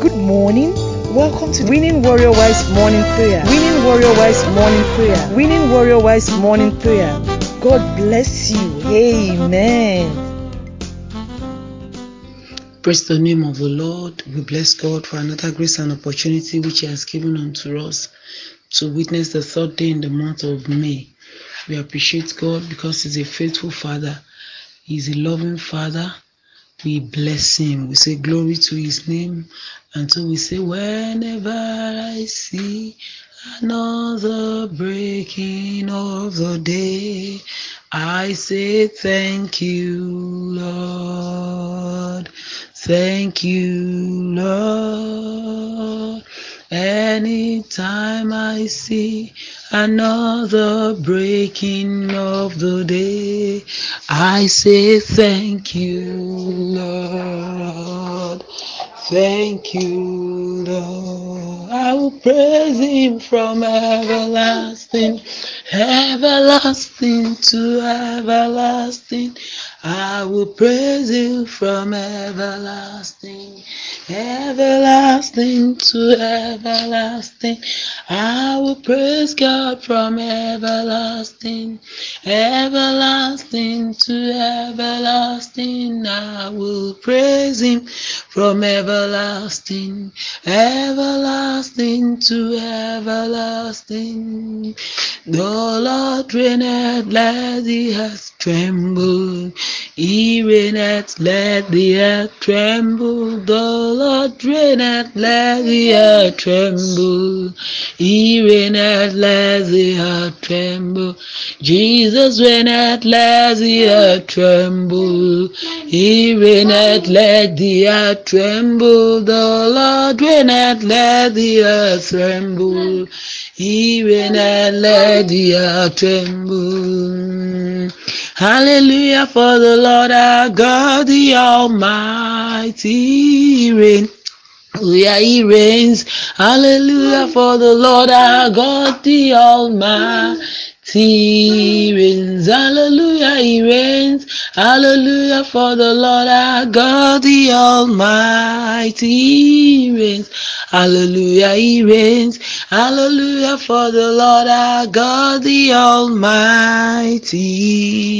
Good morning. Welcome to Winning Warrior Wives Morning Prayer. Winning Warrior Wives Morning Prayer. Winning Warrior Wives Morning Prayer. God bless you. Amen. Praise the name of the Lord. We bless God for another grace and opportunity which He has given unto us to witness the third day in the month of May. We appreciate God because He's a faithful Father. He's a loving Father. We bless Him. We say glory to His name. And so we say, whenever I see another breaking of the day, I say thank you, Lord. Thank you, Lord. Anytime I see another breaking of the day, I say thank you, Lord. Thank you, Lord. I will praise Him from everlasting, everlasting to everlasting. I will praise Him from everlasting, everlasting to everlasting. I will praise God from everlasting, everlasting to everlasting. I will praise Him from everlasting, everlasting everlasting to everlasting. The Lord reigneth, let the earth tremble. He reigneth, let the earth tremble. The Lord reigneth, let the earth tremble. He reigneth, let the earth tremble. Jesus reigneth, let the earth tremble. He reigneth, let the earth tremble. The Lord reigneth, let the earth tremble. He reigneth, let the earth tremble. Hallelujah for the Lord our God, the Almighty reign. Hallelujah, He reigns. Hallelujah for the Lord our God, the Almighty reigns. Hallelujah, He reigns. Hallelujah for the Lord our God, the Almighty reigns. Hallelujah, He reigns. Hallelujah for the Lord our God, the Almighty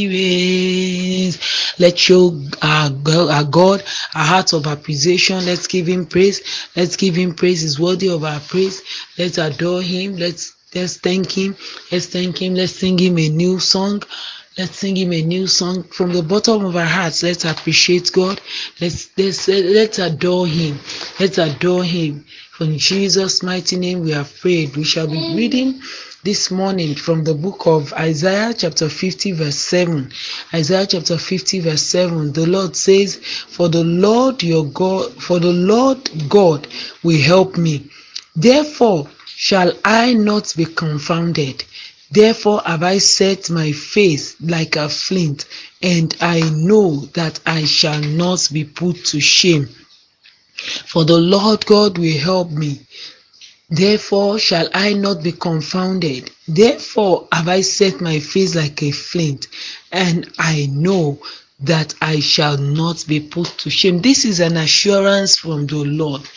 reigns. Let's show our God, our heart of appreciation. Let's give Him praise. Let's give Him praise. He's worthy of our praise. Let's adore Him. Let's let's thank Him. Let's thank Him. Let's sing Him a new song. Let's sing him a new song from the bottom of our hearts. Let's appreciate God. Let's let's let's adore him. Let's adore him. From Jesus' mighty name we are prayed. We shall be reading this morning from the book of Isaiah chapter 50 verse 7. Isaiah chapter 50 verse 7. The Lord says, For the Lord your God, for the Lord God will help me. Therefore shall I not be confounded. Therefore have I set my face like a flint, and I know that I shall not be put to shame. For the Lord God will help me. Therefore shall I not be confounded. Therefore have I set my face like a flint, and I know that I shall not be put to shame. This is an assurance from the Lord.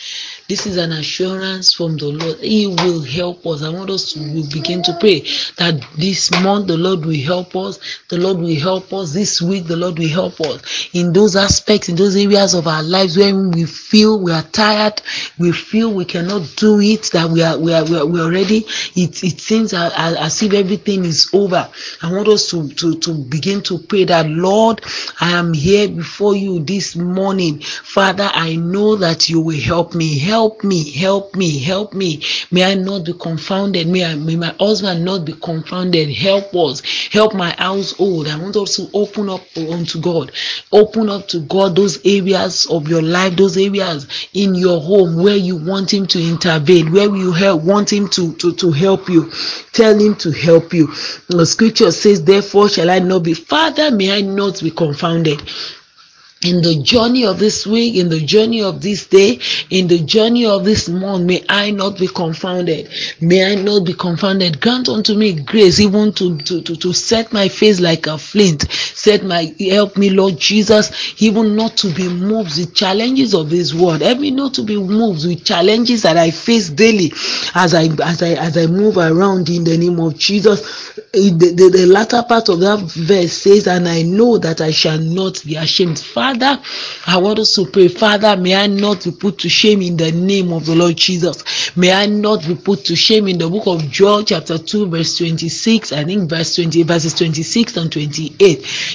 This is an assurance from the Lord. He will help us. I want us to begin to pray that this month the Lord will help us. The Lord will help us. This week the Lord will help us in those aspects, in those areas of our lives where we feel we are tired, we feel we cannot do it, that we are we are we are, we are. It it seems as, as if everything is over. I want us to to to begin to pray that Lord, I am here before you this morning, Father. I know that you will help me. Help me, help me, help me. May I not be confounded. May, I, may my husband not be confounded. Help us. Help my household. I want us to open up unto God. Open up to God those areas of your life, those areas in your home where you want Him to intervene, where you help, want Him to, to, to help you. Tell Him to help you. The scripture says, Therefore shall I not be. Father, may I not be confounded. In the journey of this week, in the journey of this day, in the journey of this month, may I not be confounded. May I not be confounded. Grant unto me grace, even to, to, to, to set my face like a flint. Set my help me, Lord Jesus, even not to be moved with challenges of this world. Help me not to be moved with challenges that I face daily as I as I as I move around in the name of Jesus. The, the, the latter part of that verse says, and I know that I shall not be ashamed. Father, Father, I want us to pray. Father, may I not be put to shame in the name of the Lord Jesus. May I not be put to shame in the book of Joel, chapter 2, verse 26. I think verse 20, verses 26 and 28.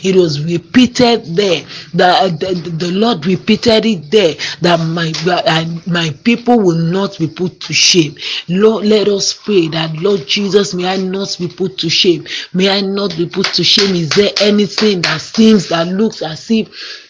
It was repeated there. The, the, the Lord repeated it there that my my people will not be put to shame. Lord, let us pray that Lord Jesus, may I not be put to shame. May I not be put to shame. Is there anything that seems that looks as if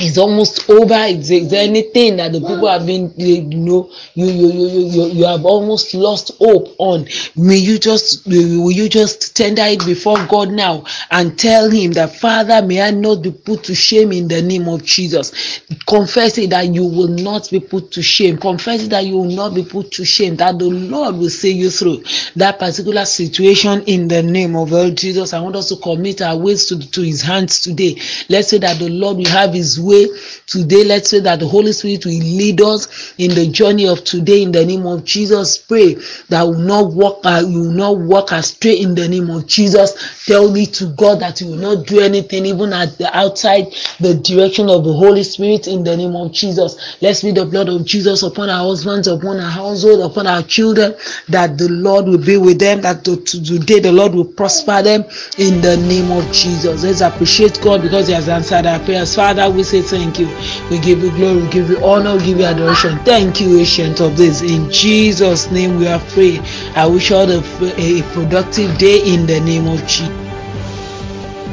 it's almost over. Is there anything that the people have been, you know, you you you you you have almost lost hope on? May you just will you just tender it before God now and tell Him that Father, may I not be put to shame in the name of Jesus. Confess it that you will not be put to shame. Confess it that you will not be put to shame. That the Lord will see you through that particular situation in the name of Lord Jesus. I want us to commit our ways to, to His hands today. Let's say that the Lord will have His way way today. Let's say that the Holy Spirit will lead us in the journey of today in the name of Jesus. Pray that will not walk, uh, you will not walk astray in the name of Jesus. Tell me to God that you will not do anything even at the outside the direction of the Holy Spirit in the name of Jesus. Let's read the blood of Jesus upon our husbands, upon our household, upon our children, that the Lord will be with them, that today the Lord will prosper them in the name of Jesus. Let's appreciate God because He has answered our prayers. Father, we say thank you. We give you glory, we give you honor, we give you adoration. Thank you, ancient of this. In Jesus' name we are free. I wish you all a, a productive day in the name of Jesus.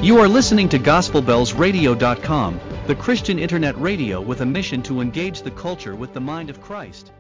You are listening to GospelBellsRadio.com, the Christian internet radio with a mission to engage the culture with the mind of Christ.